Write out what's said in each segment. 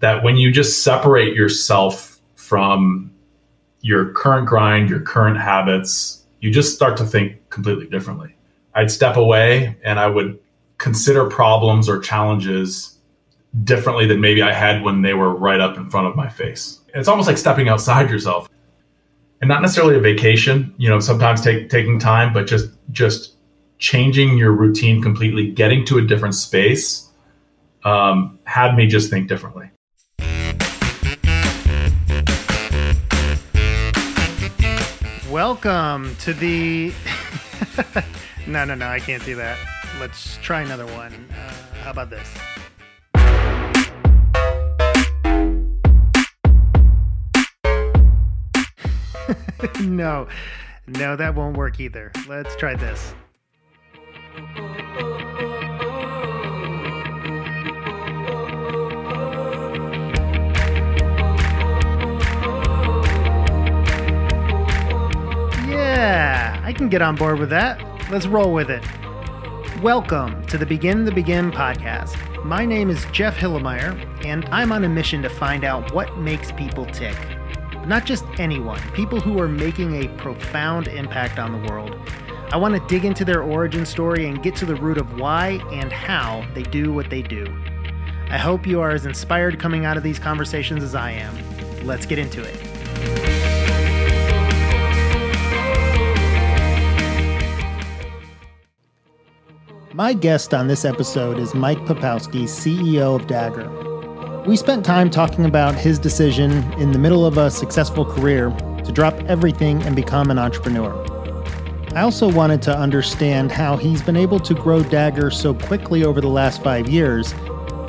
that when you just separate yourself from your current grind, your current habits, you just start to think completely differently. I'd step away and I would consider problems or challenges differently than maybe I had when they were right up in front of my face. It's almost like stepping outside yourself. And not necessarily a vacation, you know, sometimes take, taking time, but just just changing your routine completely, getting to a different space, um, had me just think differently. Welcome to the. no, no, no, I can't do that. Let's try another one. Uh, how about this? no, no, that won't work either. Let's try this. Yeah, I can get on board with that. Let's roll with it. Welcome to the Begin the Begin podcast. My name is Jeff Hilimire, and I'm on a mission to find out what makes people tick. Not just anyone, people who are making a profound impact on the world. I want to dig into their origin story and get to the root of why and how they do what they do. I hope you are as inspired coming out of these conversations as I am. Let's get into it. My guest on this episode is Mike Popowski, CEO of Dagger. We spent time talking about his decision in the middle of a successful career to drop everything and become an entrepreneur. I also wanted to understand how he's been able to grow Dagger so quickly over the last five years,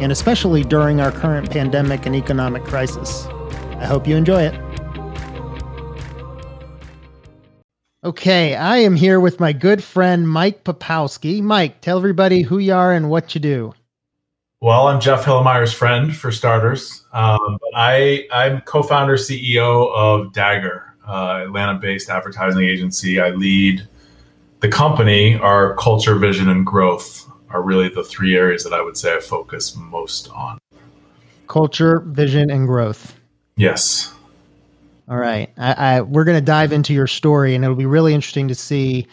and especially during our current pandemic and economic crisis. I hope you enjoy it. Okay, I am here with my good friend Mike Popowski. Mike, tell everybody who you are and what you do. Well, I'm Jeff Hilimire's friend, for starters. Um, but I, I'm co-founder, CEO of Dagger, uh, Atlanta-based advertising agency. I lead the company. Our culture, vision, and growth are really the three areas that I would say I focus most on. Culture, vision, and growth. Yes. All right. I, I we're going to dive into your story, and it'll be really interesting to see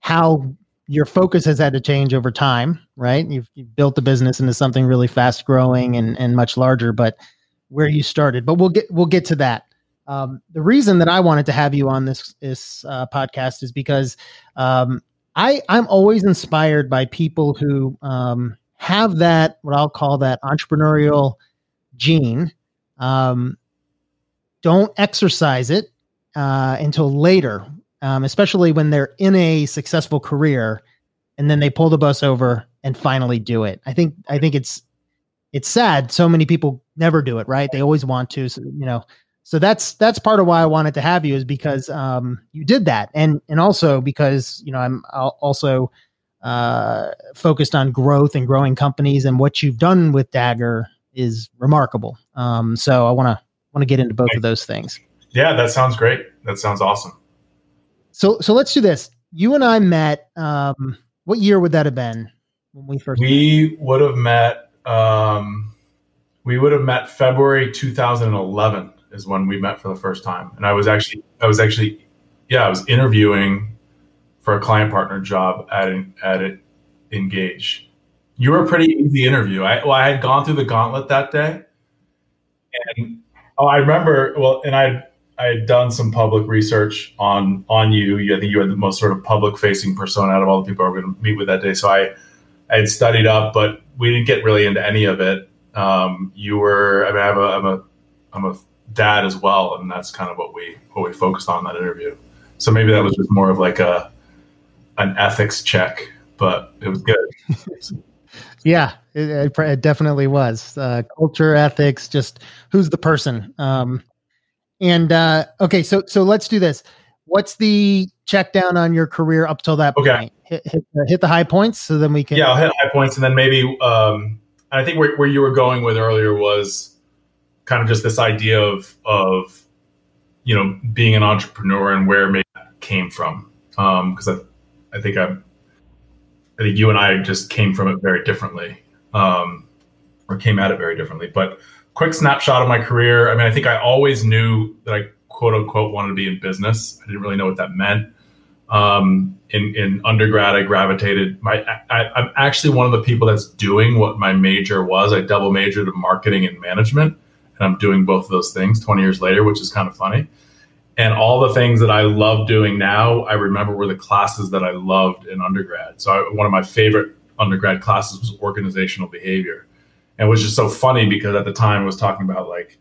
how your focus has had to change over time. Right? You've, you've built the business into something really fast growing and and much larger, but where you started. But we'll get we'll get to that. Um, the reason that I wanted to have you on this this uh, podcast is because um, I I'm always inspired by people who um, have that what I'll call that entrepreneurial gene. Um, don't exercise it uh, until later, um, especially when they're in a successful career, and then they pull the bus over and finally do it. I think I think it's it's sad. So many people never do it. Right? They always want to. So, you know. So that's that's part of why I wanted to have you is because um, you did that, and and also because you know I'm also uh, focused on growth and growing companies, and what you've done with Dagger is remarkable. Um, so I want to want to get into both of those things. Yeah, that sounds great. That sounds awesome. So so let's do this. You and I met. Um, what year would that have been when we first? We met? would have met. Um, we would have met February 2011 is when we met for the first time, and I was actually I was actually yeah I was interviewing for a client partner job at at it Engauge. You were a pretty easy interview. I well I had gone through the gauntlet that day, and Oh, I remember. Well, and I I had done some public research on on you. I think you had the most sort of public facing persona out of all the people I were going to meet with that day. So I I had studied up, but we didn't get really into any of it. Um, you were. I mean, I'm a I'm a I'm a dad as well, and that's kind of what we what we focused on that interview. So maybe that was just more of like a an ethics check, but it was good. Yeah, it, it definitely was. Uh, culture, ethics, just who's the person. Um, and uh, okay, so so let's do this. What's the check down on your career up till that okay. point? Hit, hit, hit, the high points, so then we can. Yeah, I'll hit high points, and then maybe. Um, I think where, where you were going with earlier was kind of just this idea of of you know being an entrepreneur and where it came from. Because um, I I think I'm I think you and I just came from it very differently, um, or came at it very differently. But quick snapshot of my career. I mean, I think I always knew that I quote unquote wanted to be in business. I didn't really know what that meant. Um, in, in undergrad, I gravitated. My I, I'm actually one of the people that's doing what my major was. I double majored in marketing and management, and I'm doing both of those things 20 years later, which is kind of funny. And all the things that I love doing now, I remember were the classes that I loved in undergrad. So I, one of my favorite undergrad classes was organizational behavior, and it was just so funny because at the time I was talking about like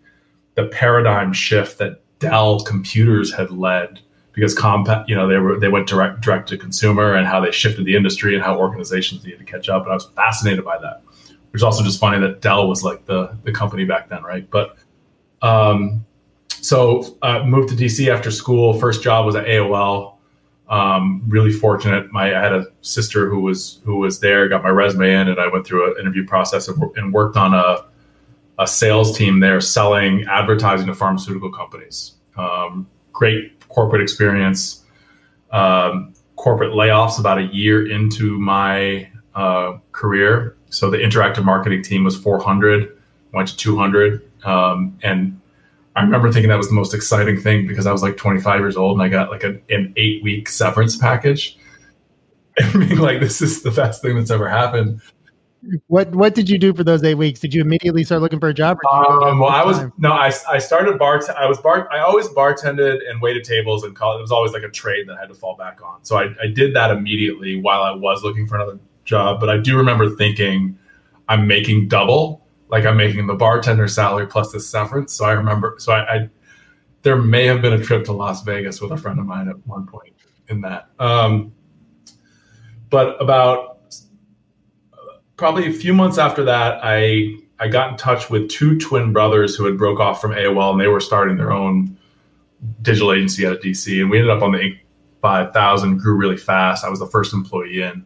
the paradigm shift that Dell computers had led because Compaq, you know, they were they went direct direct to consumer and how they shifted the industry and how organizations needed to catch up. And I was fascinated by that. Which is also just funny that Dell was like the the company back then, right? But um, so uh, moved to DC after school. First job was at AOL. Um, really fortunate. My I had a sister who was who was there. Got my resume in, and I went through an interview process and, and worked on a a sales team there selling advertising to pharmaceutical companies. Um, great corporate experience, um, corporate layoffs about a year into my uh, career. So the interactive marketing team was 400, went to 200. Um, and I remember thinking that was the most exciting thing because I was like 25 years old and I got like a, an eight week severance package. And being like, this is the best thing that's ever happened. What What did you do for those eight weeks? Did you immediately start looking for a job? Um, well, I was no, I, I started bar. I was bar. I always bartended and waited tables and college. It was always like a trade that I had to fall back on. So I, I did that immediately while I was looking for another job. But I do remember thinking, I'm making double. Like I'm making the bartender salary plus the severance. So I remember. So I, I there may have been a trip to Las Vegas with a friend of mine at one point in that. Um, but about probably a few months after that, I I got in touch with two twin brothers who had broke off from AOL and they were starting their own digital agency out of DC. And we ended up on the Inc. 5000, grew really fast. I was the first employee in.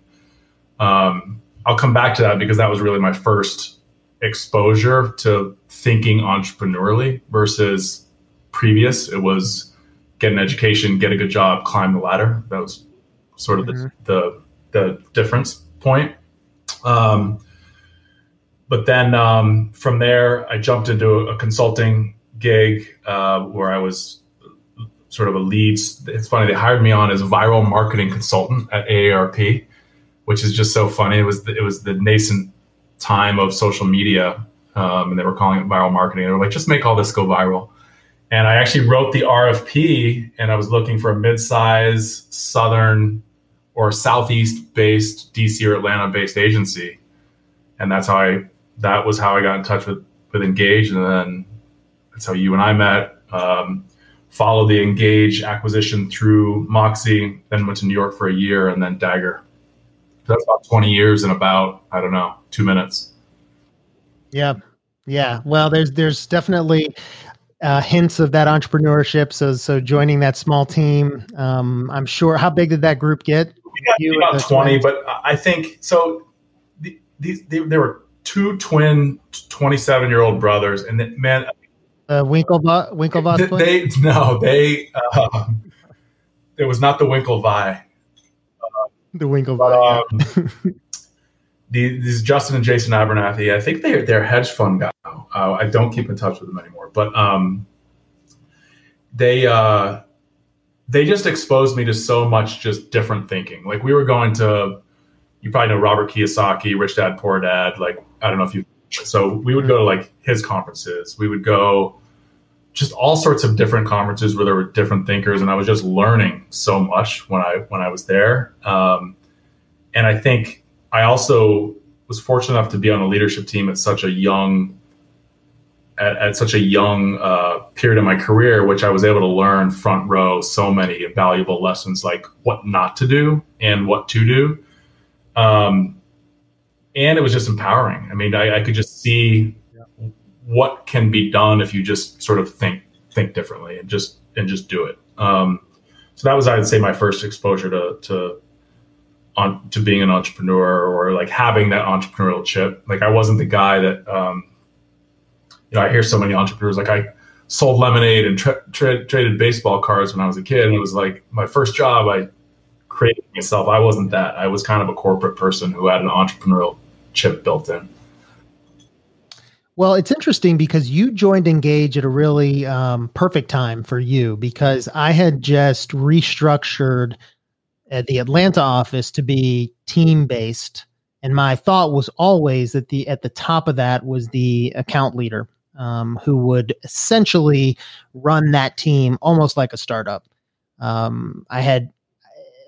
Um, I'll come back to that because that was really my first exposure to thinking entrepreneurially versus previous. It was get an education, get a good job, climb the ladder. That was sort of mm-hmm. the, the, the difference point. Um, but then um, from there, I jumped into a, a consulting gig uh, where I was sort of a lead. It's funny they hired me on as a viral marketing consultant at AARP, which is just so funny. It was the, it was the nascent time of social media, um, and they were calling it viral marketing. They were like, just make all this go viral. And I actually wrote the RFP, and I was looking for a mid-size southern or southeast based DC or Atlanta based agency. And that's how I that was how I got in touch with with Engauge, and then that's how you and I met. Um, followed the Engauge acquisition through Moxie, then went to New York for a year, and then Dagger. That's about twenty years in about I don't know two minutes. Yeah, yeah. Well, there's there's definitely uh, hints of that entrepreneurship. So so joining that small team, um, I'm sure. How big did that group get? you about 20, but I think so. These there were two twin 27 year old brothers, and then, man, uh, Winklevoss. Winklevoss. They, they no, they. Uh, it was not the Winklevi. The Winklevi. Um, the, these Justin and Jason Abernathy. I think they're they're hedge fund guy. Uh, I don't keep in touch with them anymore, but um, they uh, they just exposed me to so much just different thinking. Like we were going to, you probably know Robert Kiyosaki, Rich Dad Poor Dad. Like I don't know if you. So we would go to like his conferences. We would go just all sorts of different conferences where there were different thinkers, and I was just learning so much when I when I was there. Um, and I think I also was fortunate enough to be on a leadership team at such a young at, at such a young uh, period of my career, which I was able to learn front row so many valuable lessons, like what not to do and what to do. Um, and it was just empowering. I mean, I, I could just see what can be done if you just sort of think think differently and just and just do it. Um, so that was, I would say, my first exposure to to on to being an entrepreneur or like having that entrepreneurial chip. Like I wasn't the guy that um, you know, I hear so many entrepreneurs like I sold lemonade and tra- tra- traded baseball cards when I was a kid, it was like my first job. I created myself. I wasn't that. I was kind of a corporate person who had an entrepreneurial chip built in. Well, it's interesting because you joined Engauge at a really um, perfect time for you because I had just restructured at the Atlanta office to be team based, and my thought was always that the at the top of that was the account leader um, who would essentially run that team almost like a startup. Um, I had,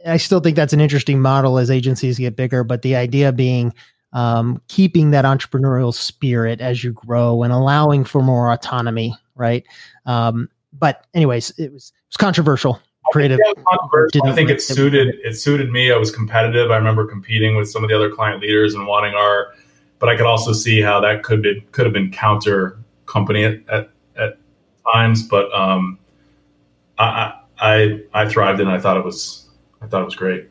I still think that's an interesting model as agencies get bigger, but the idea being um, keeping that entrepreneurial spirit as you grow and allowing for more autonomy, right? Um, but anyways, it was it was controversial. Creative. I think, controversial. I think it suited it suited me. I was competitive. I remember competing with some of the other client leaders and wanting our, but I could also see how that could be, could have been counter company at, at, at times. But um, I, I I thrived and I thought it was I thought it was great.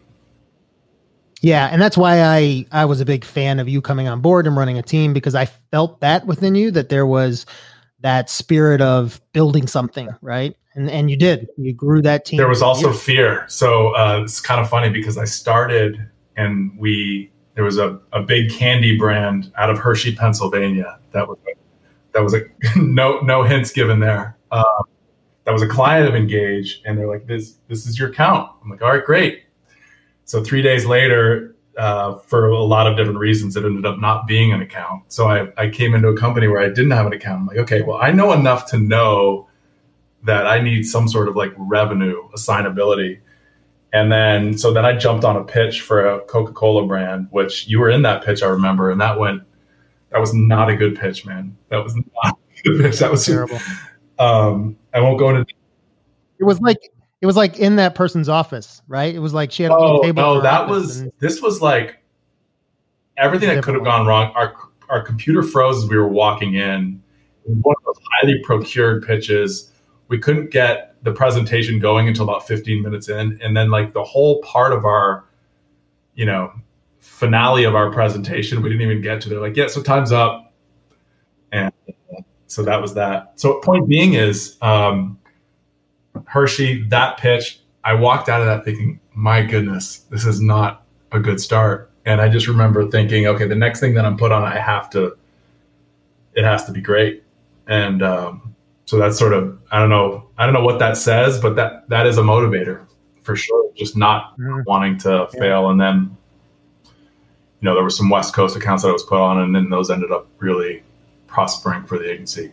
Yeah, and that's why I I was a big fan of you coming on board and running a team because I felt that within you that there was that spirit of building something, right? And and you did. You grew that team. There was also fear. So uh, it's kind of funny because I started and we there was a, a big candy brand out of Hershey, Pennsylvania. That was a, that was a no no hints given there. Um, that was a client of Engauge, and they're like, "This this is your account." I'm like, "All right, great." So three days later, uh, for a lot of different reasons, it ended up not being an account. So I, I came into a company where I didn't have an account. I'm like, okay, well, I know enough to know that I need some sort of like revenue assignability. And then, so then I jumped on a pitch for a Coca Cola brand, which you were in that pitch, I remember. And that went, that was not a good pitch, man. That was not a good pitch. That was terrible. Um, I won't go into. It was like it was like in that person's office, right? It was like she had a oh, table. No, that was this was like everything that could have gone wrong. Our our computer froze as we were walking in. One of those highly procured pitches. We couldn't get the presentation going until about 15 minutes in, and then like the whole part of our, you know, finale of our presentation, we didn't even get to. They're like, "Yeah, so time's up," and so that was that. So point being is. Um, Hershey, that pitch, I walked out of that thinking, my goodness, this is not a good start. And I just remember thinking, okay, the next thing that I'm put on, I have to, it has to be great. And um, so that's sort of, I don't know, I don't know what that says, but that that is a motivator for sure. Just not mm-hmm. wanting to yeah. fail. And then, you know, there were some West Coast accounts that I was put on, and then those ended up really prospering for the agency.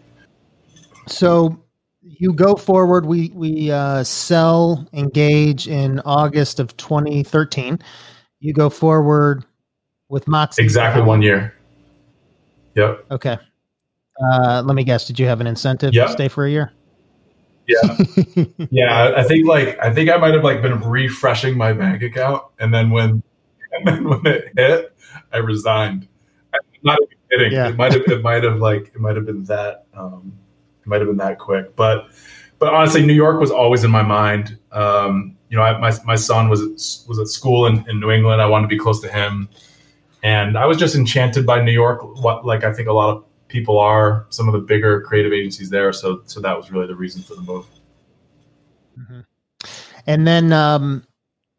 So you go forward. We we uh, sell Engauge in August of 2013. You go forward with Moxie. Exactly one year. Yep. Okay. Uh, let me guess. Did you have an incentive yep. to stay for a year? Yeah. yeah. I think like I think I might have like been refreshing my bank account, and then when and then when it hit, I resigned. I'm not even kidding. Yeah. It might have it might have like it might have been that. Um, might have been that quick. But but honestly, New York was always in my mind. Um, you know, I, my my son was was at school in, in New England. I wanted to be close to him, and I was just enchanted by New York. What like I think a lot of people are. Some of the bigger creative agencies there. So so that was really the reason for the move. Mm-hmm. And then um,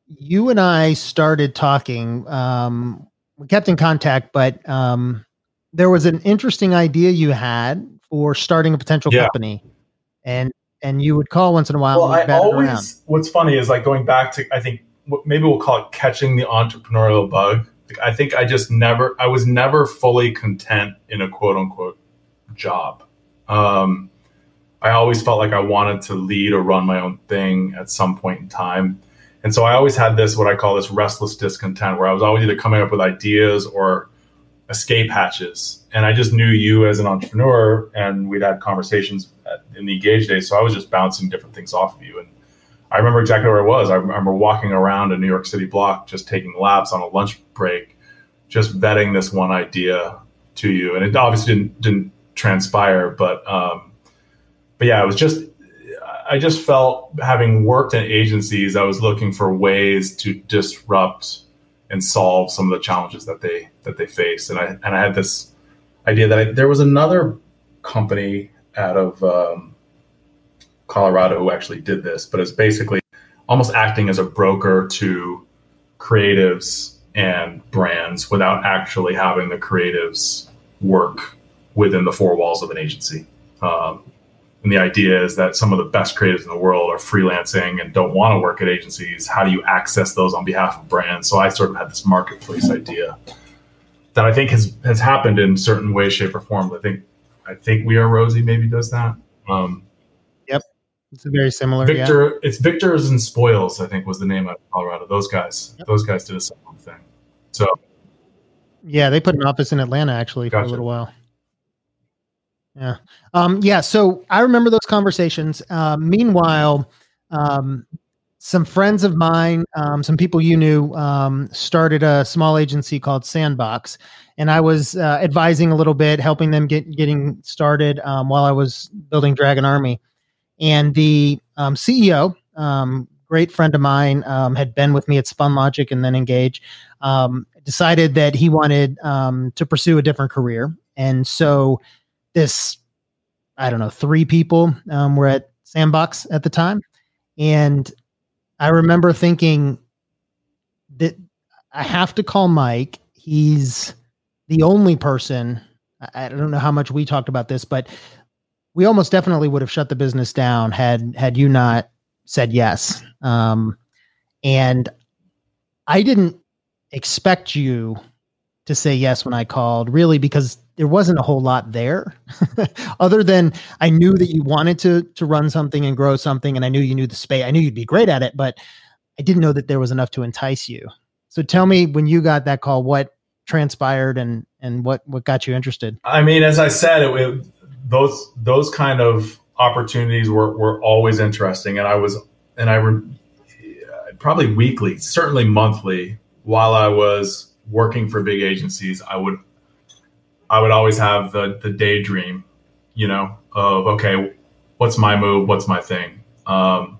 you and I started talking. Um, we kept in contact, but um, there was an interesting idea you had for starting a potential yeah. company, and and you would call once in a while. Well, I always. What's funny is like going back to I think maybe we'll call it catching the entrepreneurial bug. Like, I think I just never I was never fully content in a quote unquote job. Um, I always felt like I wanted to lead or run my own thing at some point in time. And so I always had this, what I call this restless discontent, where I was always either coming up with ideas or escape hatches. And I just knew you as an entrepreneur, and we'd had conversations in the Engauge days. So I was just bouncing different things off of you. And I remember exactly where I was. I remember walking around a New York City block, just taking laps on a lunch break, just vetting this one idea to you. And it obviously didn't didn't transpire, but um, but yeah, it was just I just felt having worked in agencies, I was looking for ways to disrupt and solve some of the challenges that they that they face. And I and I had this idea that I, there was another company out of um, Colorado who actually did this, but it's basically almost acting as a broker to creatives and brands without actually having the creatives work within the four walls of an agency. Um, and the idea is that some of the best creatives in the world are freelancing and don't want to work at agencies. How do you access those on behalf of brands? So I sort of had this marketplace idea that I think has has happened in certain ways, shape, or form. I think I think We Are Rosie maybe does that. Um, yep, it's very similar. Victor, yeah. it's Victors and Spoils. I think was the name of Colorado. Those guys, yep. those guys did a similar thing. So yeah, they put an office in Atlanta actually gotcha. for a little while. Yeah. Um, yeah. So I remember those conversations. Uh, meanwhile, um, some friends of mine, um, some people you knew, um, started a small agency called Sandbox, and I was uh, advising a little bit, helping them get getting started um, while I was building Dragon Army. And the um, CEO, um, great friend of mine, um, had been with me at Spunlogic and then Engauge, decided that he wanted to pursue a different career, and so this, I don't know, three people were at Sandbox at the time, and I remember thinking that I have to call Mike. He's the only person. I don't know how much we talked about this, but we almost definitely would have shut the business down had had you not said yes. Um, and I didn't expect you to say yes when I called, really, because there wasn't a whole lot there, other than I knew that you wanted to to run something and grow something, and I knew you knew the space. I knew you'd be great at it, but I didn't know that there was enough to entice you. So tell me when you got that call, what transpired and and what what got you interested? I mean, as I said, it, it, those those kind of opportunities were were always interesting, and I was and I re, probably weekly, certainly monthly, while I was working for big agencies, I would I would always have the the daydream, you know, of okay, what's my move, what's my thing, um,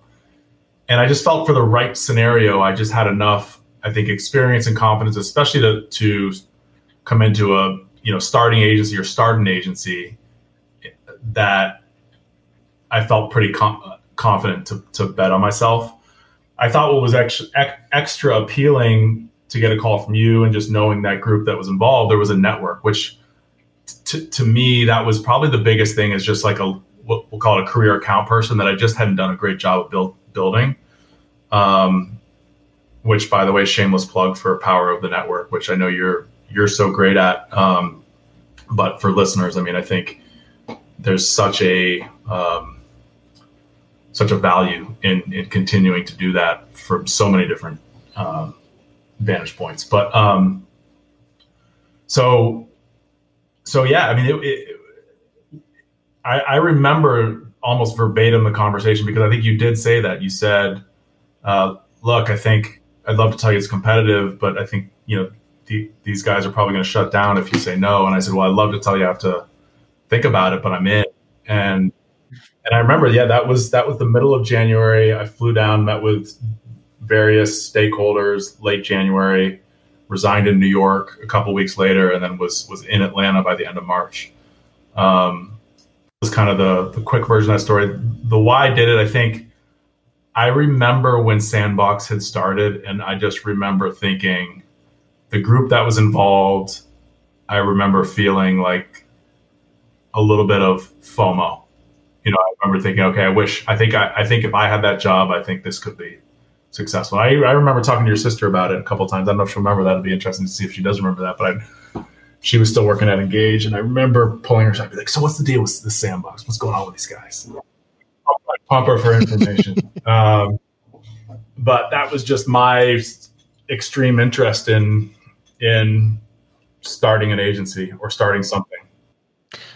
and I just felt for the right scenario, I just had enough, I think, experience and confidence, especially to to come into a you know starting agency or start an agency that I felt pretty com- confident to, to bet on myself. I thought what was extra, extra appealing to get a call from you and just knowing that group that was involved, there was a network, which t- to me, that was probably the biggest thing is just like a, what we'll call it a career account person that I just hadn't done a great job of build, building. Um, which by the way, shameless plug for power of the network, which I know you're, you're so great at. Um, but for listeners, I mean, I think there's such a, um, such a value in, in continuing to do that from so many different um, vantage points. But um, so so yeah, I mean, it, it, I, I, remember almost verbatim the conversation because I think you did say that. You said, uh, "Look, I think I'd love to tell you it's competitive, but I think you know the, these guys are probably going to shut down if you say no." And I said, "Well, I'd love to tell you I have to think about it, but I'm in." And and I remember, yeah, that was that was the middle of January. I flew down, met with various stakeholders late January resigned in New York a couple weeks later, and then was was in Atlanta by the end of March. Um, was kind of the the quick version of that story. The why I did it, I think. I remember when Sandbox had started, and I just remember thinking, the group that was involved. I remember feeling like a little bit of FOMO. You know, I remember thinking, okay, I wish, I think, I, I think if I had that job, I think this could be successful. I, I remember talking to your sister about it a couple times. I don't know if she'll remember that. It'd be interesting to see if she does remember that. But I, she was still working at Engauge, and I remember pulling her aside, be like, "So what's the deal with the sandbox? What's going on with these guys?" Pump her for information. um, but that was just my extreme interest in in starting an agency or starting something.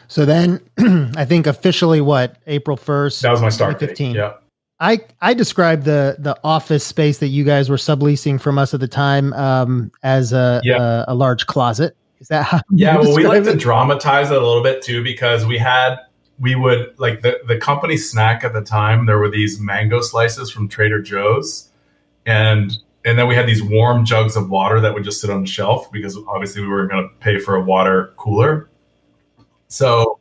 So then, I think officially, what April first? That was my start. Fifteen. Yeah. I I described the the office space that you guys were subleasing from us at the time um, as a, a, a large closet. Is that how? Yeah, well, we like it? to dramatize it a little bit too because we had we would like the the company snack at the time. There were these mango slices from Trader Joe's, and and then we had these warm jugs of water that would just sit on the shelf because obviously we weren't going to pay for a water cooler. So,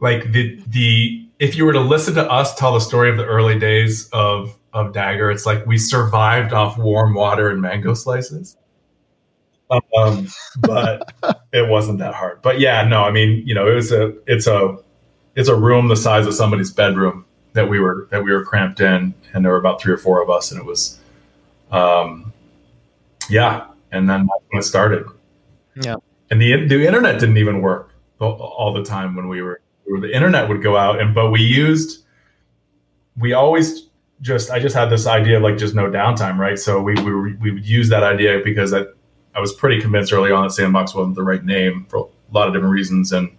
like the the if you were to listen to us tell the story of the early days of of Dagger, it's like we survived off warm water and mango slices. um, but it wasn't that hard. But yeah, no, I mean, you know, it was a, it's a, it's a room the size of somebody's bedroom that we were that we were cramped in, and there were about three or four of us, and it was, um, yeah, and then that's when it started. Yeah, and the the internet didn't even work all the time when we were, the internet would go out, and but we used, we always just I just had this idea of like just no downtime, right? So we we we would use that idea because I I was pretty convinced early on that Sandbox wasn't the right name for a lot of different reasons, and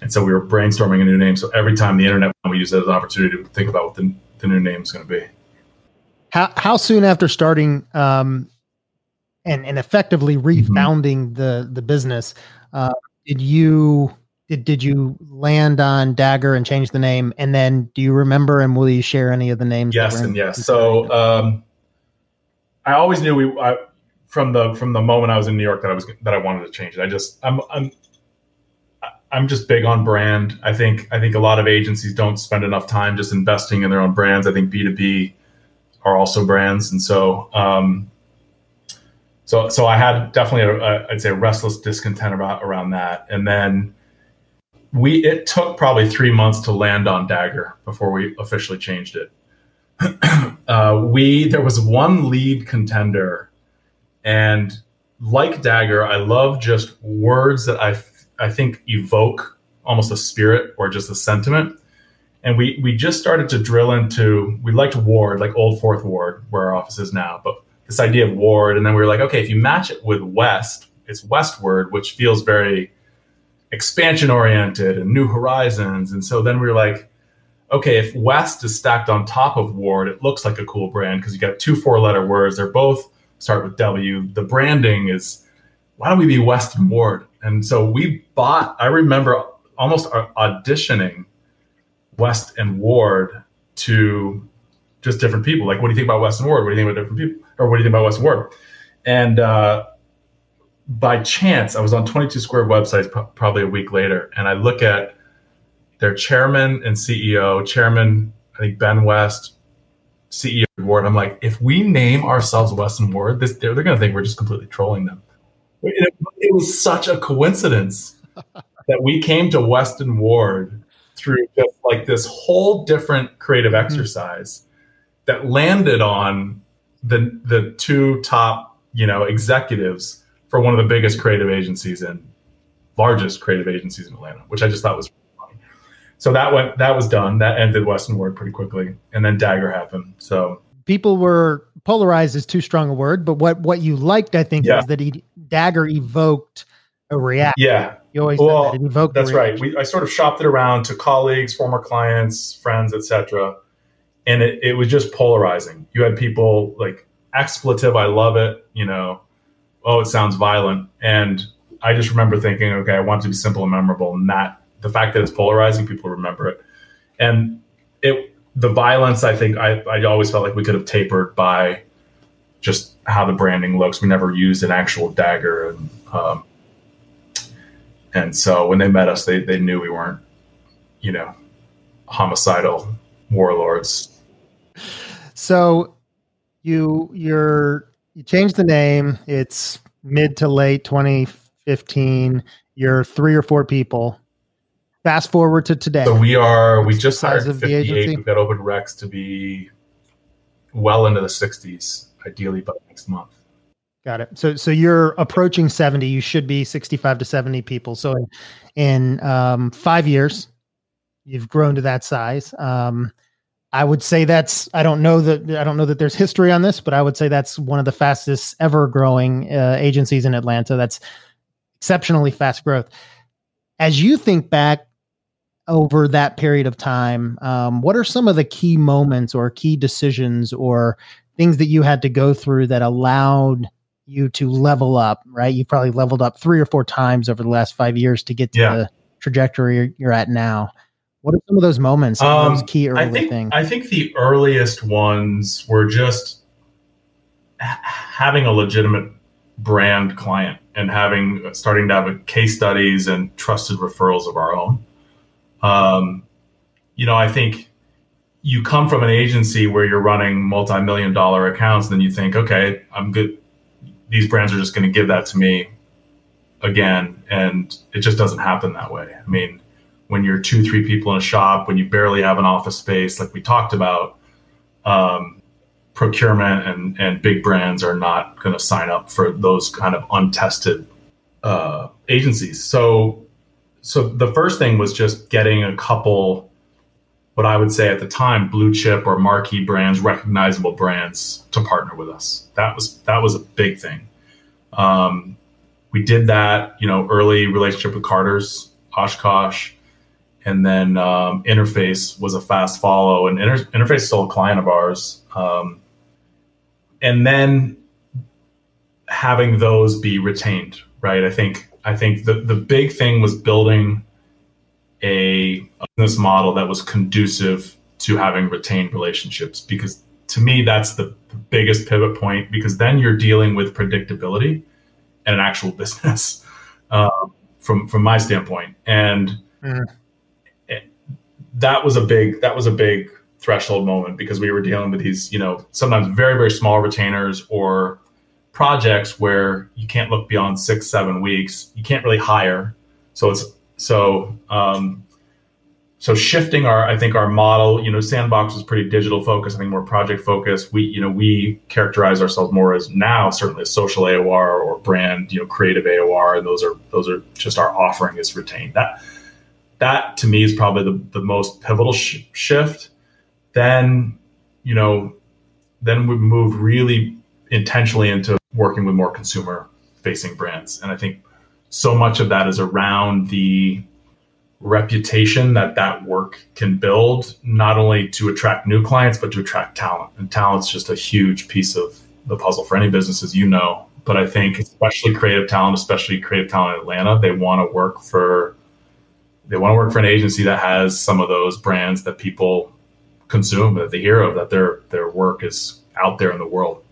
and so we were brainstorming a new name. So every time the internet, we use it as an opportunity to think about what the, the new name is going to be. How how soon after starting um, and and effectively mm-hmm. refounding mm-hmm. the the business uh, did you did, did you land on Dagger and change the name? And then do you remember and will you share any of the names? Yes and yes. So um, I always knew we I, from the from the moment I was in New York that I was that I wanted to change it. I just I'm I'm I'm just big on brand. I think I think a lot of agencies don't spend enough time just investing in their own brands. I think B2B are also brands, and so um, so so I had definitely I'd say a restless discontent about around that, and then we it took probably three months to land on Dagger before we officially changed it. uh, we there was one lead contender, and like Dagger, I love just words that I I think evoke almost a spirit or just a sentiment. And we we just started to drill into we liked Ward, like Old Fourth Ward, where our office is now, but this idea of Ward, and then we were like, okay, if you match it with West, it's Westward, which feels very expansion oriented and new horizons. And so then we were like, okay, if West is stacked on top of Ward, it looks like a cool brand because you got two four letter words. They're both start with W. The branding is why don't we be West and Ward? And so we bought, I remember almost auditioning West and Ward to just different people. Like, what do you think about West and Ward? What do you think about different people? Or what do you think about West and Ward? And uh, by chance, I was on 22 Square websites probably a week later, and I look at their chairman and CEO, chairman, I think Ben West, CEO Ward. I'm like, if we name ourselves West and Ward, this, they're, they're going to think we're just completely trolling them. It, it was such a coincidence that we came to West and Ward through just like this whole different creative mm-hmm. exercise that landed on the the two top you know executives for one of the biggest creative agencies and largest creative agencies in Atlanta, which I just thought was funny. So that went that was done. That ended West and Ward pretty quickly, and then Dagger happened. So people were polarized is too strong a word, but what what you liked, I think, yeah. is that he Dagger evoked a reaction. Yeah, you always well, that. It evoked. That's right. We, I sort of shopped it around to colleagues, former clients, friends, etc., and it, it was just polarizing. You had people like expletive, I love it. You know, oh, it sounds violent. And I just remember thinking, okay, I want it to be simple and memorable. And that the fact that it's polarizing, people remember it. And it, the violence, I think I, I always felt like we could have tapered by just how the branding looks. We never used an actual dagger. And, um, and so when they met us, they, they knew we weren't, you know, homicidal warlords. So you, you're, you changed the name. It's mid to late 2015. You're three or four people. Fast forward to today. So we are. We just hired 58. We've got open recs to be well into the 60s, ideally by next month. Got it. So so you're approaching 70. You should be 65 to 70 people. So in, in um, five years, you've grown to that size. Um, I would say that's I don't know that I don't know that there's history on this, but I would say that's one of the fastest ever growing uh, agencies in Atlanta. That's exceptionally fast growth. As you think back over that period of time, um, what are some of the key moments or key decisions or things that you had to go through that allowed you to level up? Right, you probably leveled up three or four times over the last five years to get to yeah. the trajectory you're at now. What are some of those moments? Um, those key early I think, things? I think the earliest ones were just having a legitimate brand client and having starting to have a case studies and trusted referrals of our own. Um, you know, I think you come from an agency where you're running multi-million dollar accounts, then you think, okay, I'm good. these brands are just going to give that to me again, and it just doesn't happen that way. I mean, when you're two, three people in a shop, when you barely have an office space, like we talked about, um, procurement and, and big brands are not going to sign up for those kind of untested uh, agencies. So, so the first thing was just getting a couple, what I would say at the time, blue chip or marquee brands, recognizable brands to partner with us. That was that was a big thing. Um, we did that, you know, early relationship with Carter's, Oshkosh, and then um, Interface was a fast follow, and Inter- Interface is still a client of ours. Um, and then having those be retained, right? I think I think the the big thing was building a business model that was conducive to having retained relationships because to me that's the, biggest pivot point because then you're dealing with predictability and an actual business um, from from my standpoint and mm. That was a big that was a big threshold moment because we were dealing with these you know sometimes very very small retainers or projects where you can't look beyond six seven weeks. You can't really hire. So it's so um, so shifting our i think our model you know sandbox was pretty digital focused i think more project focused. We you know we characterize ourselves more as now certainly a social aor or brand you know creative aor and those are those are just our offering is retained. That that to me is probably the, the most pivotal sh- shift then you know then we moved really intentionally into working with more consumer facing brands and i think so much of that is around the reputation that that work can build, not only to attract new clients, but to attract talent. And talent's just a huge piece of the puzzle for any business, as you know. But I think, especially creative talent, especially creative talent in Atlanta, they want to work for they want to work for an agency that has some of those brands that people consume, that they hear of, that their their work is out there in the world.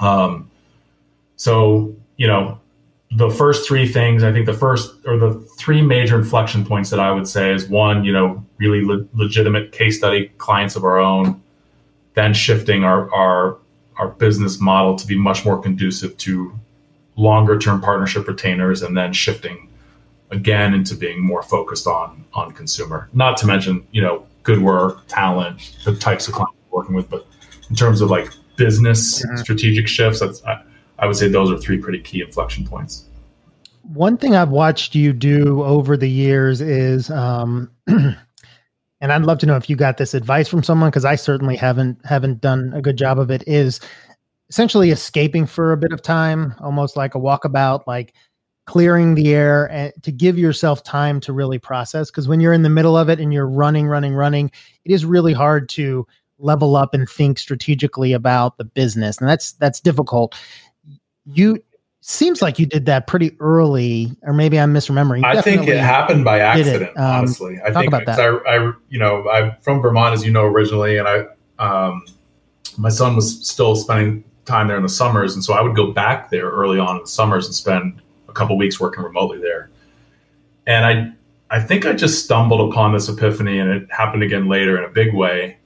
Um, so you know, the first three things, I think the first or the three major inflection points that I would say is one, you know, really le- legitimate case study clients of our own, then shifting our, our, our business model to be much more conducive to longer term partnership retainers, and then shifting again into being more focused on, on consumer, not to mention, you know, good work, talent, the types of clients we're working with, but in terms of like business mm-hmm. strategic shifts, that's, I, I would say those are three pretty key inflection points. One thing I've watched you do over the years is, um, and I'd love to know if you got this advice from someone because I certainly haven't haven't done a good job of it. Is essentially escaping for a bit of time, almost like a walkabout, like clearing the air and to give yourself time to really process. Because when you're in the middle of it and you're running, running, running, it is really hard to level up and think strategically about the business, and that's that's difficult you seems like you did that pretty early, or maybe I'm misremembering. You I think it happened by accident. Um, honestly, I think about that. I, I, you know, I'm from Vermont, as you know, originally, and I, um, my son was still spending time there in the summers, and so I would go back there early on in the summers and spend a couple weeks working remotely there. And I, I think I just stumbled upon this epiphany, and it happened again later in a big way.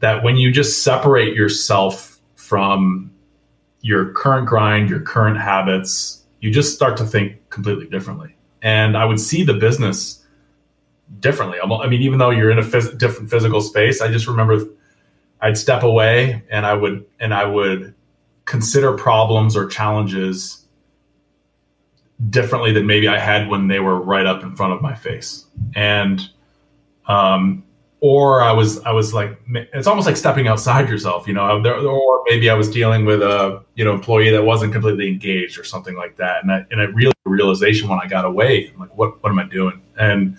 That when you just separate yourself from your current grind, your current habits, you just start to think completely differently. And I would see the business differently. I mean, even though you're in a phys- different physical space, I just remember I'd step away and I would and I would consider problems or challenges differently than maybe I had when they were right up in front of my face. And um, or I was I was like it's almost like stepping outside yourself, you know, or maybe I was dealing with a you know employee that wasn't completely engaged or something like that, and I and I real realization when I got away, I'm like what what am I doing? And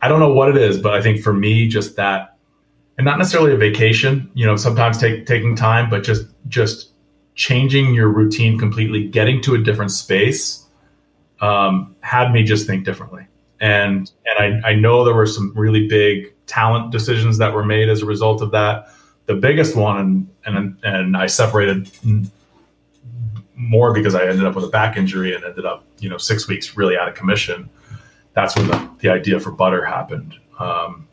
I don't know what it is, but I think for me, just that, and not necessarily a vacation, you know, sometimes take taking time, but just just changing your routine completely, getting to a different space, um, had me just think differently and and I, I know there were some really big talent decisions that were made as a result of that. The biggest one, and and and I separated more because I ended up with a back injury and ended up you know six weeks really out of commission. That's when the, the idea for Butter happened. Um,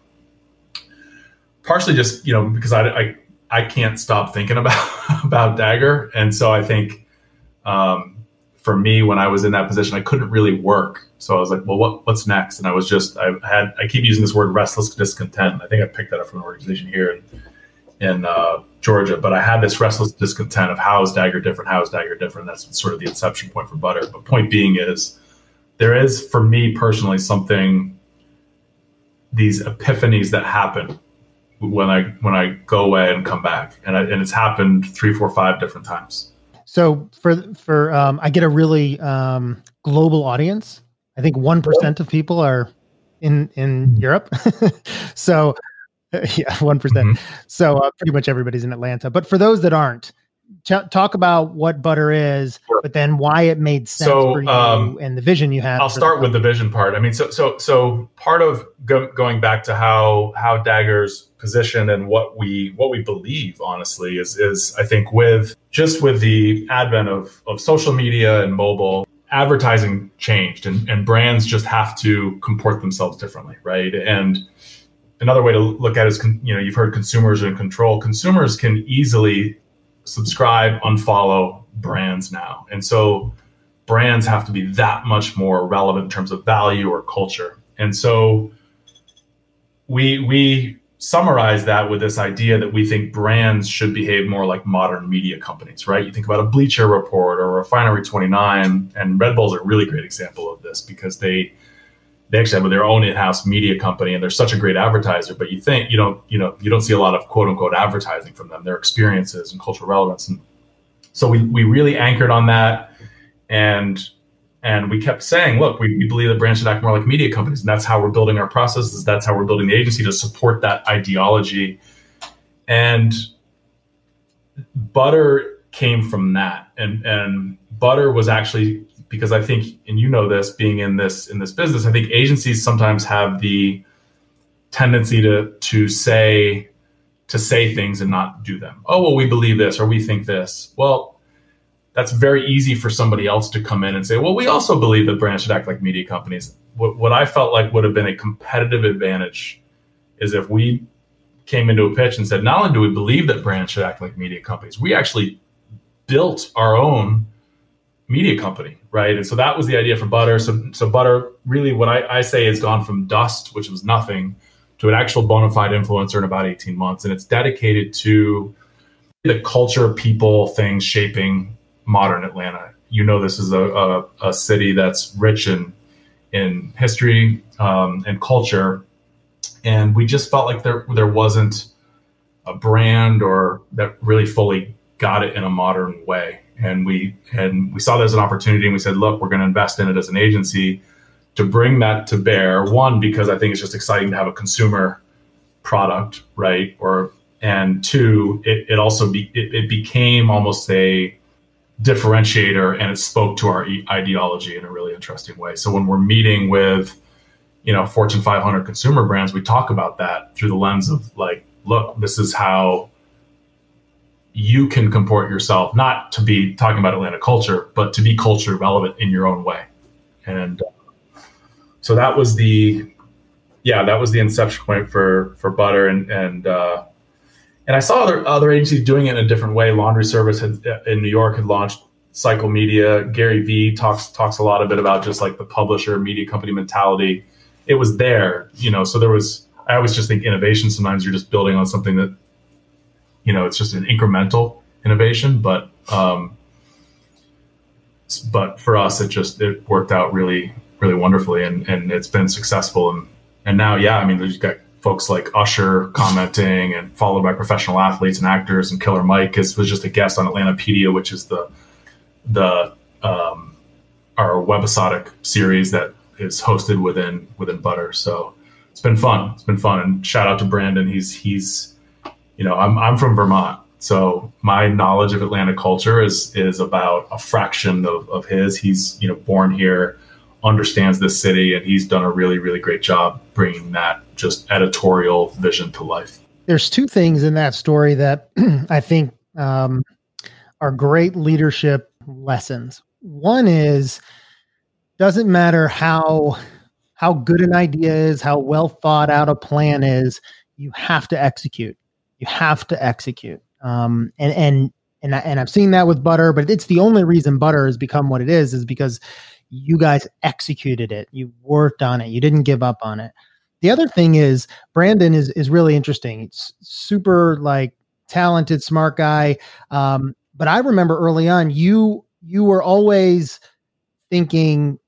partially just you know because I, I I can't stop thinking about about Dagger, and so I think um, for me when I was in that position, I couldn't really work. So I was like, well, what, what's next? And I was just, I had, I keep using this word restless discontent. I think I picked that up from an organization here in, in uh, Georgia, but I had this restless discontent of how is Dagger different? How is Dagger different? That's sort of the inception point for Butter. But point being is there is, for me personally, something, these epiphanies that happen when I, when I go away and come back. And, I, and it's happened three, four, five different times so for for um, I get a really um, global audience. I think one percent of people are in in Europe. so yeah, one mm-hmm. So uh, pretty much everybody's in Atlanta. But for those that aren't, t- talk about what butter is, sure. but then why it made sense so, for you um, and the vision you had. I'll start with the vision part. I mean, so so so part of go, going back to how how Dagger's position and what we what we believe, honestly, is is I think with just with the advent of of social media and mobile. Advertising changed and, and brands just have to comport themselves differently, right? And another way to look at it is you know you've heard consumers are in control consumers can easily subscribe, unfollow brands now. And so brands have to be that much more relevant in terms of value or culture. And so we we summarize that with this idea that we think brands should behave more like modern media companies, right? You think about a Bleacher Report or Refinery 29, and Red Bull's a really great example of this because they they actually have their own in-house media company and they're such a great advertiser but you think you don't you know you don't see a lot of quote unquote advertising from them their experiences and cultural relevance. And so we, we really anchored on that and and we kept saying look we, we believe that brands should act more like media companies and that's how we're building our processes. That's how we're building the agency to support that ideology. And butter came from that. And and butter was actually because I think, and you know this, being in this in this business, I think agencies sometimes have the tendency to to say to say things and not do them. Oh well, we believe this or we think this. Well, that's very easy for somebody else to come in and say, well, we also believe that brands should act like media companies. What, what I felt like would have been a competitive advantage is if we came into a pitch and said, not only do we believe that brands should act like media companies, we actually built our own media company, right? And so that was the idea for Butter. So, so Butter really, what I, I say, has gone from dust, which was nothing, to an actual bona fide influencer in about 18 months. And it's dedicated to the culture, people, things shaping modern Atlanta. You know, this is a, a, a city that's rich in, in history um, and culture. And we just felt like there, there wasn't a brand or that really fully got it in a modern way and we and we saw that as an opportunity and we said look we're going to invest in it as an agency to bring that to bear. One because i think it's just exciting to have a consumer product right? Or and two it, it also be, it, it became almost a differentiator and it spoke to our ideology in a really interesting way. So when we're meeting with you know fortune 500 consumer brands we talk about that through the lens of like look this is how you can comport yourself, not to be talking about Atlanta culture, but to be culture relevant in your own way. And uh, so that was the, yeah, that was the inception point for for Butter, and and uh, and I saw other other agencies doing it in a different way. Laundry Service had, in New York had launched Cycle Media. Gary Vee talks talks a lot a bit about just like the publisher media company mentality. It was there, you know. So there was. I always just think innovation. Sometimes you're just building on something that you know, it's just an incremental innovation, but um, but for us, it just it worked out really really wonderfully, and and it's been successful, and and now yeah, I mean, there's got folks like Usher commenting, and followed by professional athletes and actors, and Killer Mike is, was just a guest on Atlantapedia, which is the the um, our webisodic series that is hosted within within Butter. So it's been fun. It's been fun, and shout out to Brandon. He's he's you know, I'm I'm from Vermont, so my knowledge of Atlanta culture is is about a fraction of, of his. He's you know born here, understands this city, and he's done a really really great job bringing that just editorial vision to life. There's two things in that story that I think um, are great leadership lessons. One is doesn't matter how how good an idea is, how well thought out a plan is, you have to execute you have to execute. Um, and and and I, and I've seen that with butter, but it's the only reason butter has become what it is is because you guys executed it, you worked on it, you didn't give up on it. The other thing is Brandon is is really interesting. It's super like talented, smart guy. Um, but I remember early on, you you were always thinking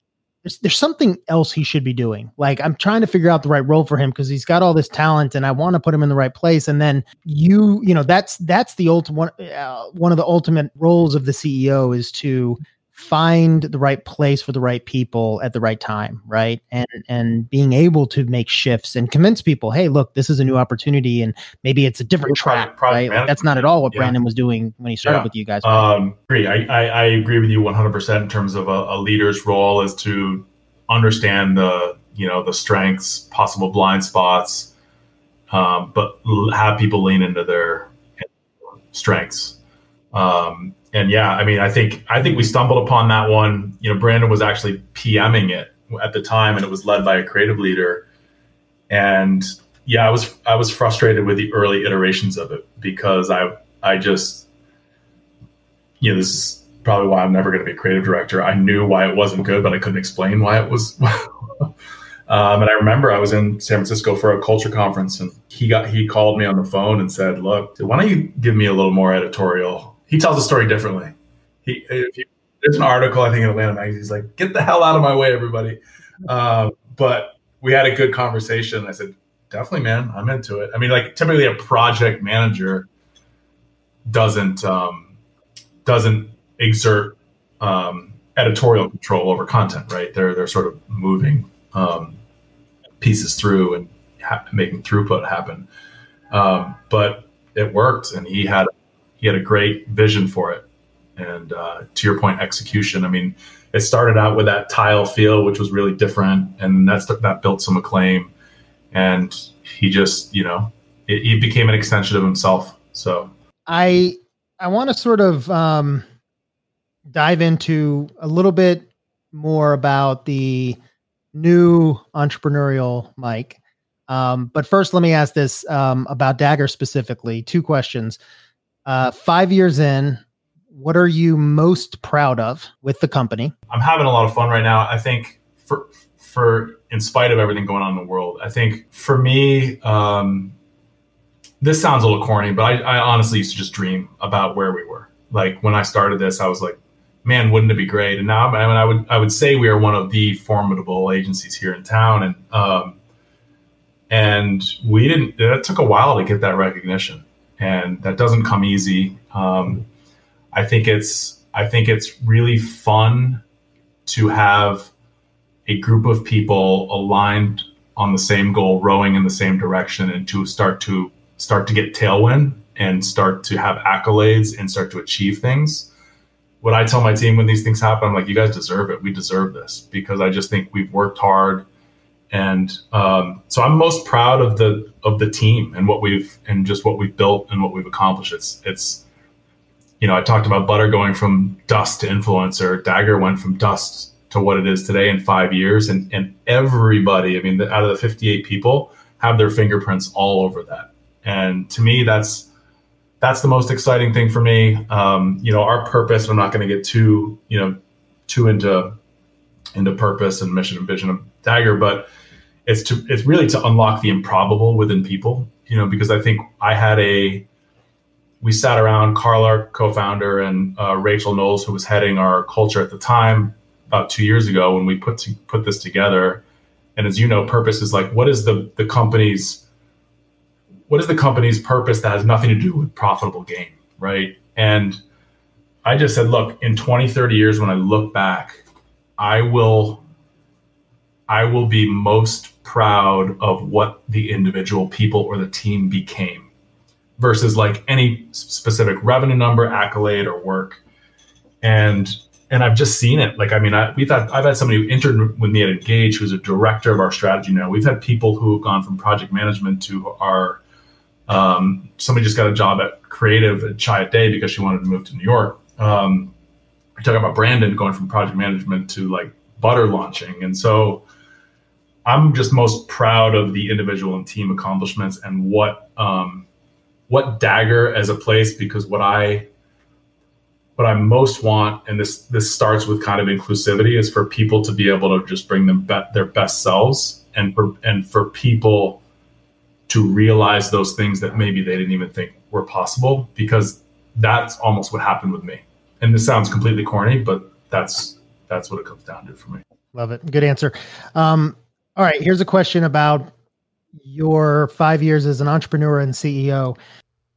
there's, there's something else he should be doing. Like I'm trying to figure out the right role for him because he's got all this talent and I want to put him in the right place. And then you, you know, that's that's the ultimate one, uh, one of the ultimate roles of the CEO is to find the right place for the right people at the right time right? And and being able to make shifts and convince people hey look this is a new opportunity and maybe it's a different track right? Like, that's not at all what yeah. brandon was doing when he started yeah. with you guys um agree I, I, I agree with you 100% in terms of a, a leader's role is to understand the you know the strengths possible blind spots um, but have people lean into their strengths. Um, and yeah, I mean, I think I think we stumbled upon that one. You know, Brandon was actually PMing it at the time, and it was led by a creative leader. And yeah, I was I was frustrated with the early iterations of it because I I just you know this is probably why I'm never going to be a creative director. I knew why it wasn't good, but I couldn't explain why it was. um, and I remember I was in San Francisco for a culture conference, and he got he called me on the phone and said, "Look, why don't you give me a little more editorial he tells the story differently. He, he, there's an article I think in Atlanta magazine. He's like, "Get the hell out of my way, everybody." Um, but we had a good conversation. I said, "Definitely, man, I'm into it." I mean, like typically a project manager doesn't um, doesn't exert um, editorial control over content, right? They're they're sort of moving um, pieces through and ha- making throughput happen. Um, but it worked, and he had he had a great vision for it. And uh, to your point, execution. I mean, it started out with that tile feel, which was really different, and that's that built some acclaim. And he just, you know, it, he became an extension of himself. So I I want to sort of um, dive into a little bit more about the new entrepreneurial Mike. Um, but first, let me ask this um, about Dagger specifically. Two questions. Uh, five years in, what are you most proud of with the company? I'm having a lot of fun right now. I think for for in spite of everything going on in the world, I think for me, um, this sounds a little corny, but I, I honestly used to just dream about where we were. Like when I started this, I was like, man, wouldn't it be great? And now, I mean, I would I would say we are one of the formidable agencies here in town, and um, and we didn't. It took a while to get that recognition and that doesn't come easy. Um, I think it's I think it's really fun to have a group of people aligned on the same goal, rowing in the same direction, and to start to start to get tailwind and start to have accolades and start to achieve things. What I tell my team when these things happen, I'm like, you guys deserve it. We deserve this because I just think we've worked hard and um, so I'm most proud of the of the team and what we've and just what we've built and what we've accomplished. It's it's you know I talked about Butter going from dust to influencer. Dagger went from dust to what it is today in five years, and and everybody, I mean, the, out of the 58 people, have their fingerprints all over that. And to me, that's that's the most exciting thing for me. Um, you know, our purpose. I'm not going to get too you know too into into purpose and mission and vision of Dagger, but it's to it's really to unlock the improbable within people you know because i think i had a we sat around carl our co-founder and uh, rachel knowles who was heading our culture at the time about two years ago when we put to, put this together. And as you know purpose is like what is the the company's what is the company's purpose that has nothing to do with profitable gain right? And i just said look in 20 30 years when i look back i will i will be most proud of what the individual people or the team became versus like any specific revenue number, accolade, or work. And and I've just seen it. Like, I mean, I, we've had I've had somebody who interned with me at Engauge, who's a director of our strategy now. We've had people who have gone from project management to our um, somebody just got a job at creative at Chiat Day because she wanted to move to New York. Um, we talk about Brandon going from project management to like butter launching, and so I'm just most proud of the individual and team accomplishments and what um, what Dagger as a place because what I what I most want, and this this starts with kind of inclusivity, is for people to be able to just bring them be- their best selves, and for and for people to realize those things that maybe they didn't even think were possible, because that's almost what happened with me. And this sounds completely corny, but that's that's what it comes down to for me. Love it. Good answer. Um, all right, here's a question about your five years as an entrepreneur and CEO.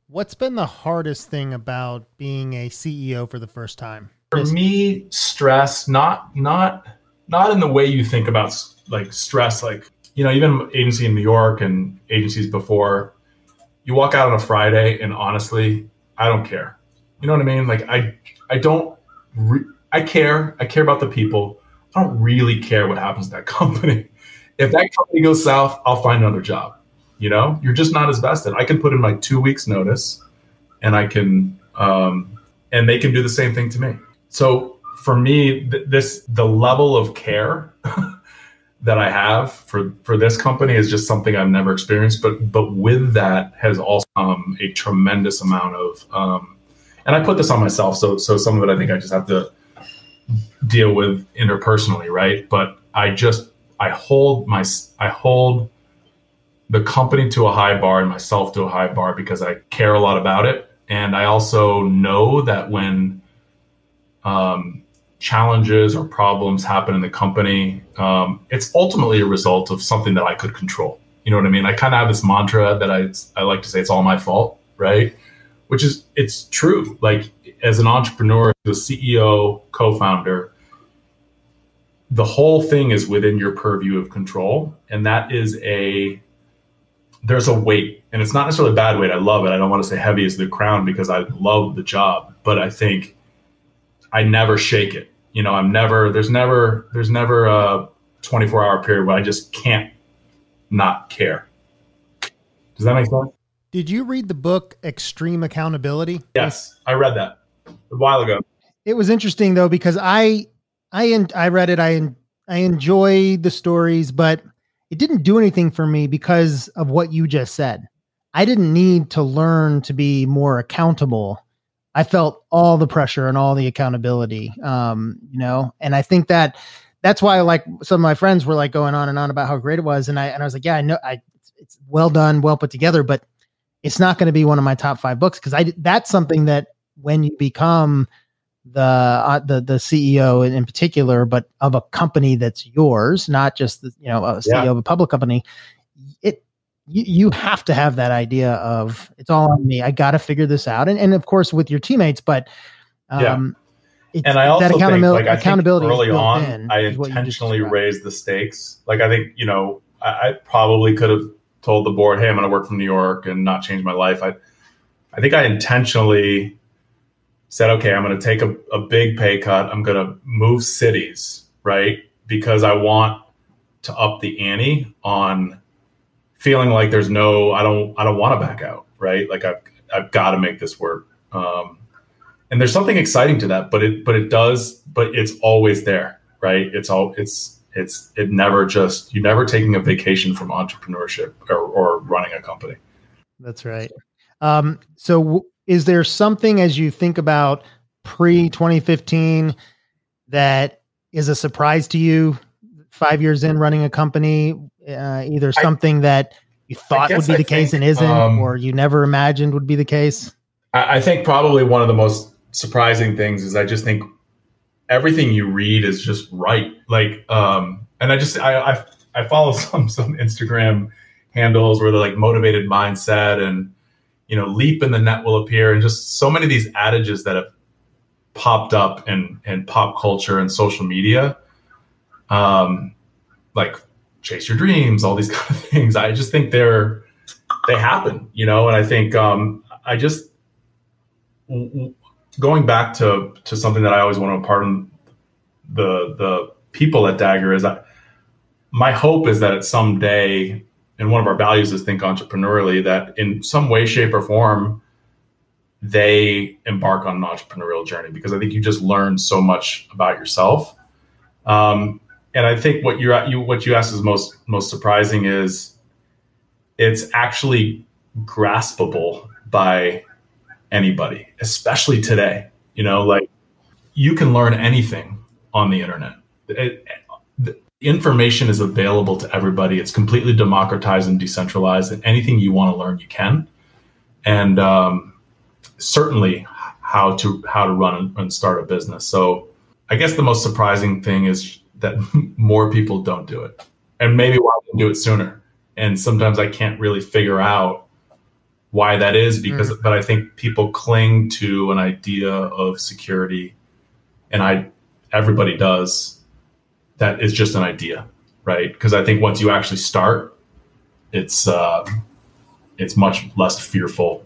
What's been the hardest thing about being a CEO for the first time? For me, stress, not not not in the way you think about like stress, like you know, even agency in New York and agencies before. You walk out on a Friday, and honestly, I don't care. You know what I mean? Like I I don't re- I care. I care about the people. I don't really care what happens to that company. If that company goes south, I'll find another job. You know, you're just not as vested. I can put in my two weeks notice, and I can, um, and they can do the same thing to me. So for me, th- this the level of care that I have for for this company is just something I've never experienced. But but with that has also um, a tremendous amount of, um, and I put this on myself. So so some of it I think I just have to deal with interpersonally, right? But I just I hold my I hold the company to a high bar and myself to a high bar because I care a lot about it, and I also know that when um, challenges or problems happen in the company, um, it's ultimately a result of something that I could control. You know what I mean? I kind of have this mantra that I I like to say it's all my fault, right? Which is it's true. Like as an entrepreneur, the CEO, co-founder, the whole thing is within your purview of control, and that is a there's a weight, and it's not necessarily a bad weight. I love it. I don't want to say heavy as the crown because I love the job, but I think I never shake it. You know, I'm never there's never there's never a 24 hour period where I just can't not care. Does that make sense? Did you read the book Extreme Accountability? Yes, I read that a while ago. It was interesting though because I I I read it. I I enjoy the stories, but it didn't do anything for me because of what you just said. I didn't need to learn to be more accountable. I felt all the pressure and all the accountability, um, you know, and I think that that's why like some of my friends were like going on and on about how great it was, and I and I was like, yeah, I know, I it's well done, well put together, but it's not going to be one of my top five books because I that's something that when you become the uh, the the CEO in, in, particular, but of a company that's yours, not just the, you know a CEO yeah. of a public company. It you, you have to have that idea of it's all on me. I got to figure this out, and and of course with your teammates, but um, yeah. and I also that accountability, think, like, accountability early on, I intentionally raised the stakes. Like I think you know, I, I probably could have told the board, "Hey, I'm going to work from New York and not change my life." I I think I intentionally said, okay, I'm going to take a, a big pay cut. I'm going to move cities, right? Because I want to up the ante on feeling like there's no, I don't, I don't want to back out, right? Like I've, I've got to make this work. Um, and there's something exciting to that, but it, but it does, but it's always there, right? It's all, it's, it's, it never just, you're never taking a vacation from entrepreneurship or, or running a company. That's right. Um, so w- is there something as you think about pre 2015 that is a surprise to you five years in running a company uh, either something I, that you thought would be the case and isn't um, or you never imagined would be the case? I, I think probably one of the most surprising things is i just think everything you read is just right. Like um and i just i i, I follow some some instagram handles where they're like motivated mindset and you know, leap in the net will appear, and just so many of these adages that have popped up in in pop culture and social media, um, like chase your dreams, all these kind of things. I just think they're they happen, you know, and I think um, I just going back to to something that I always want to pardon the the people at Dagger is that my hope is that someday and one of our values is think entrepreneurially that in some way shape or form they embark on an entrepreneurial journey because i think you just learn so much about yourself um, and i think what you you what you asked is most most surprising is it's actually graspable by anybody especially today You know, like you can learn anything on the internet. It, information is available to everybody. It's completely democratized and decentralized, and anything you want to learn, you can. And um, certainly, how to how to run and start a business. So, I guess the most surprising thing is that more people don't do it, and maybe why didn't do it sooner. And sometimes I can't really figure out why that is because, mm. but I think people cling to an idea of security, and I everybody does. That is just an idea, right? Because I think once you actually start, it's uh, it's much less fearful,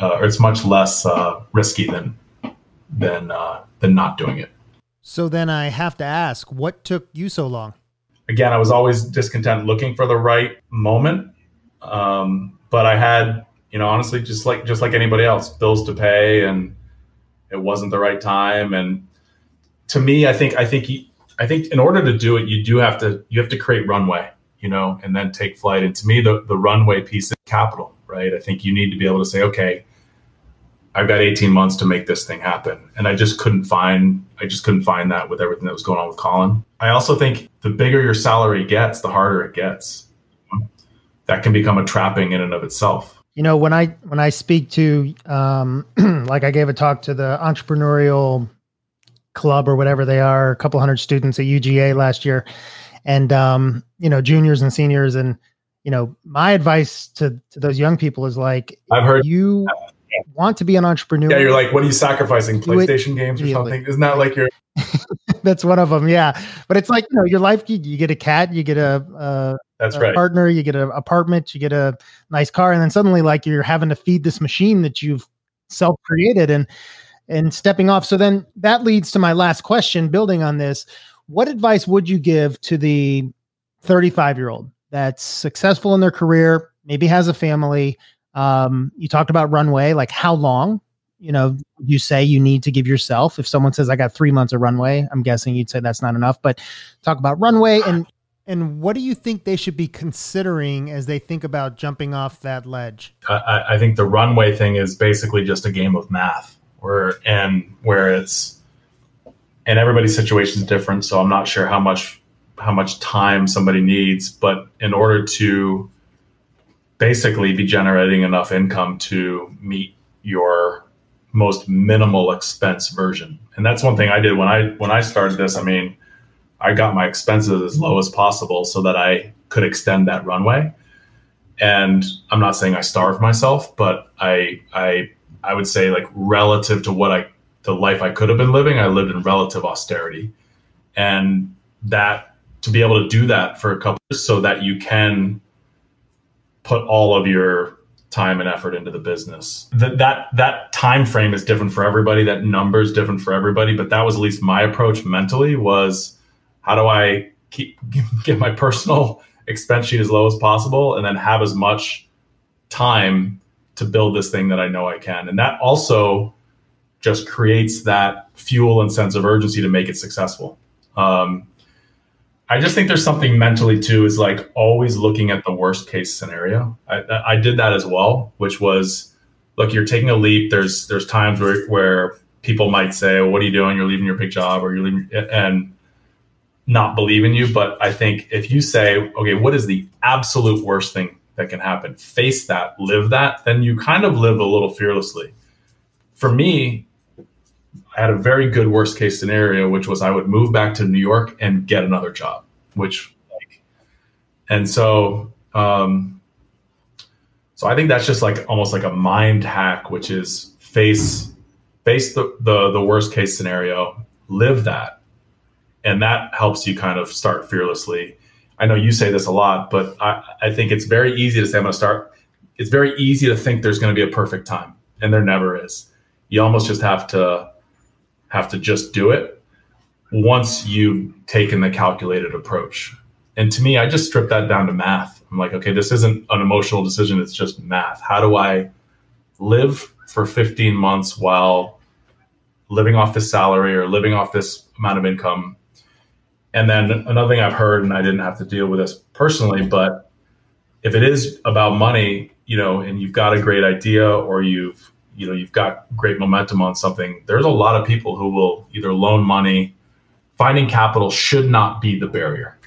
uh, or it's much less uh, risky than than uh, than not doing it. So then I have to ask, what took you so long? Again, I was always discontent, looking for the right moment. Um, but I had, you know, honestly, just like just like anybody else, bills to pay, and it wasn't the right time. And to me, I think I think I think in order to do it, you do have to you have to create runway, you know, and then take flight. And to me, the the runway piece is capital, right? I think you need to be able to say, okay, I've got 18 months to make this thing happen. And I just couldn't find I just couldn't find that with everything that was going on with Colin. I also think the bigger your salary gets, the harder it gets. That can become a trapping in and of itself. You know, when I when I speak to um like I gave a talk to the entrepreneurial club or whatever they are, a couple hundred students at UGA last year. And um, you know, juniors and seniors and you know, my advice to to those young people is like I've heard you want to be an entrepreneur. Yeah, you're like, what are you sacrificing? PlayStation games or something? Isn't that like your? That's one of them. Yeah, but it's like you know, your life. You, you get a cat, you get a, a that's a right partner, you get an apartment, you get a nice car, and then suddenly like you're having to feed this machine that you've self created and and stepping off. So then that leads to my last question. Building on this, what advice would you give to the 35 year old that's successful in their career, maybe has a family? Um, you talked about runway, like how long, you know, you say you need to give yourself. If someone says I got three months of runway, I'm guessing you'd say that's not enough. But talk about runway and and what do you think they should be considering as they think about jumping off that ledge? I, I think the runway thing is basically just a game of math, where and where it's and everybody's situation is different. So I'm not sure how much how much time somebody needs, but in order to basically be generating enough income to meet your most minimal expense version. And that's one thing I did when I when I started this. I mean, I got my expenses as low as possible so that I could extend that runway. And I'm not saying I starved myself, but I I I would say like relative to what I the life I could have been living, I lived in relative austerity. And that to be able to do that for a couple so that you can put all of your time and effort into the business. That that that time frame is different for everybody. That number is different for everybody. But that was at least my approach mentally was how do I keep get my personal expense sheet as low as possible and then have as much time to build this thing that I know I can. And that also just creates that fuel and sense of urgency to make it successful. Um, I just think there's something mentally too is like always looking at the worst case scenario. I, I did that as well, which was look, you're taking a leap. There's there's times where where people might say, well, "What are you doing? You're leaving your big job, or you're leaving," and not believe in you. But I think if you say, "Okay, what is the absolute worst thing that can happen?" Face that, live that, then you kind of live a little fearlessly. For me, I had a very good worst case scenario, which was I would move back to New York and get another job, which like, and so, um, so I think that's just like almost like a mind hack, which is face, face the, the, the worst case scenario, live that. And that helps you kind of start fearlessly. I know you say this a lot, but I, I think it's very easy to say, I'm going to start. It's very easy to think there's going to be a perfect time and there never is. You almost just have to have to just do it once you've taken the calculated approach. And to me, I just strip that down to math. I'm like, okay, this isn't an emotional decision, it's just math. How do I live for 15 months while living off this salary or living off this amount of income? And then another thing I've heard, and I didn't have to deal with this personally, but if it is about money, you know, and you've got a great idea or you've you know you've got great momentum on something, there's a lot of people who will either loan money. Finding capital should not be the barrier,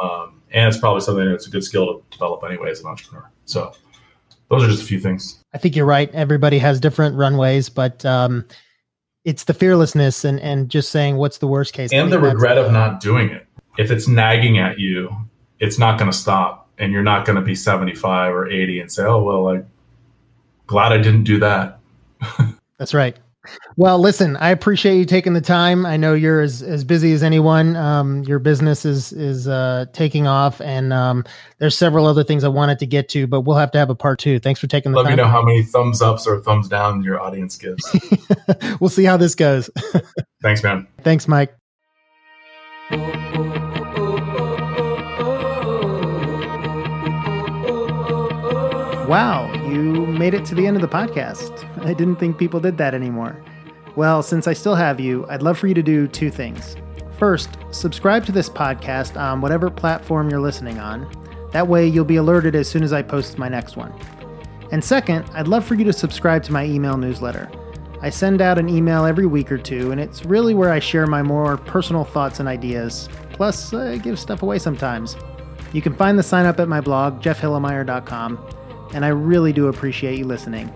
um, and it's probably something that's a good skill to develop anyway as an entrepreneur. So those are just a few things. I think you're right. Everybody has different runways, but um, it's the fearlessness and and just saying what's the worst case and the regret of not doing it. If it's nagging at you, it's not going to stop, and you're not going to be 75 or 80 and say, "Oh well, I'm glad I didn't do that." That's right. Well, listen, I appreciate you taking the time. I know you're as, as busy as anyone. Um, your business is is uh, taking off, and um, there's several other things I wanted to get to, but we'll have to have a part two. Thanks for taking the Let time. Let me know how many thumbs ups or thumbs down your audience gives. we'll see how this goes. Thanks, man. Thanks, Mike. Wow, you made it to the end of the podcast. I didn't think people did that anymore. Well, since I still have you, I'd love for you to do two things. First, subscribe to this podcast on whatever platform you're listening on. That way, you'll be alerted as soon as I post my next one. And second, I'd love for you to subscribe to my email newsletter. I send out an email every week or two, and it's really where I share my more personal thoughts and ideas. Plus, I give stuff away sometimes. You can find the sign up at my blog, jeffhilimire.com, and I really do appreciate you listening.